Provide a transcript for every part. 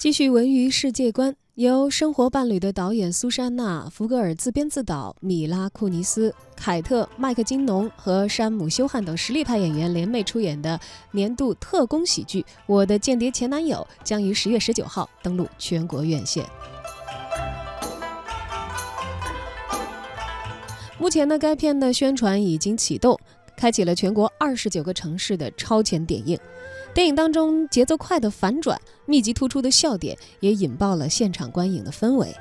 继续文娱世界观，由《生活伴侣》的导演苏珊娜·福格尔自编自导，米拉·库尼斯、凯特·麦克金农和山姆·休汉等实力派演员联袂出演的年度特工喜剧《我的间谍前男友》将于十月十九号登陆全国院线。目前呢，该片的宣传已经启动，开启了全国二十九个城市的超前点映。电影当中节奏快的反转、密集突出的笑点，也引爆了现场观影的氛围。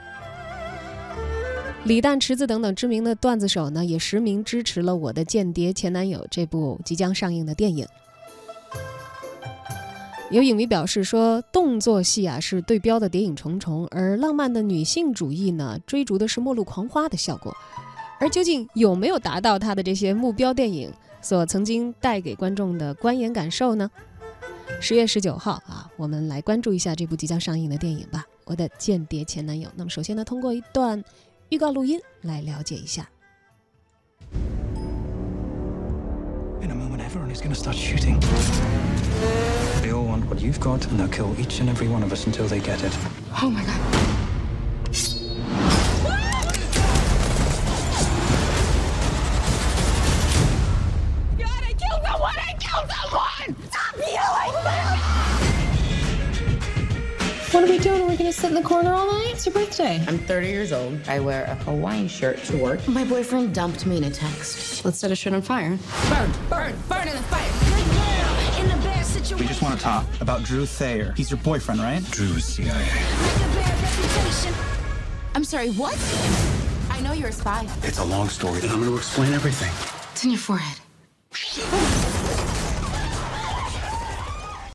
李诞、池子等等知名的段子手呢，也实名支持了《我的间谍前男友》这部即将上映的电影。有影迷表示说，动作戏啊是对标的谍影重重，而浪漫的女性主义呢，追逐的是末路狂花的效果。而究竟有没有达到他的这些目标电影所曾经带给观众的观演感受呢？十月十九号啊，我们来关注一下这部即将上映的电影吧，《我的间谍前男友》。那么首先呢，通过一段预告录音来了解一下。In a moment, everyone is going to start shooting. They all want what you've got, and they'll kill each and every one of us until they get it. Oh my god. What are we doing? Are we gonna sit in the corner all night? It's your birthday. I'm 30 years old. I wear a Hawaiian shirt to work. My boyfriend dumped me in a text. Let's set a shit on fire. Burn, burn, burn in the fire. We just want to talk about Drew Thayer. He's your boyfriend, right? Drew is CIA. I'm sorry, what? I know you're a spy. It's a long story, and I'm going to explain everything. It's in your forehead.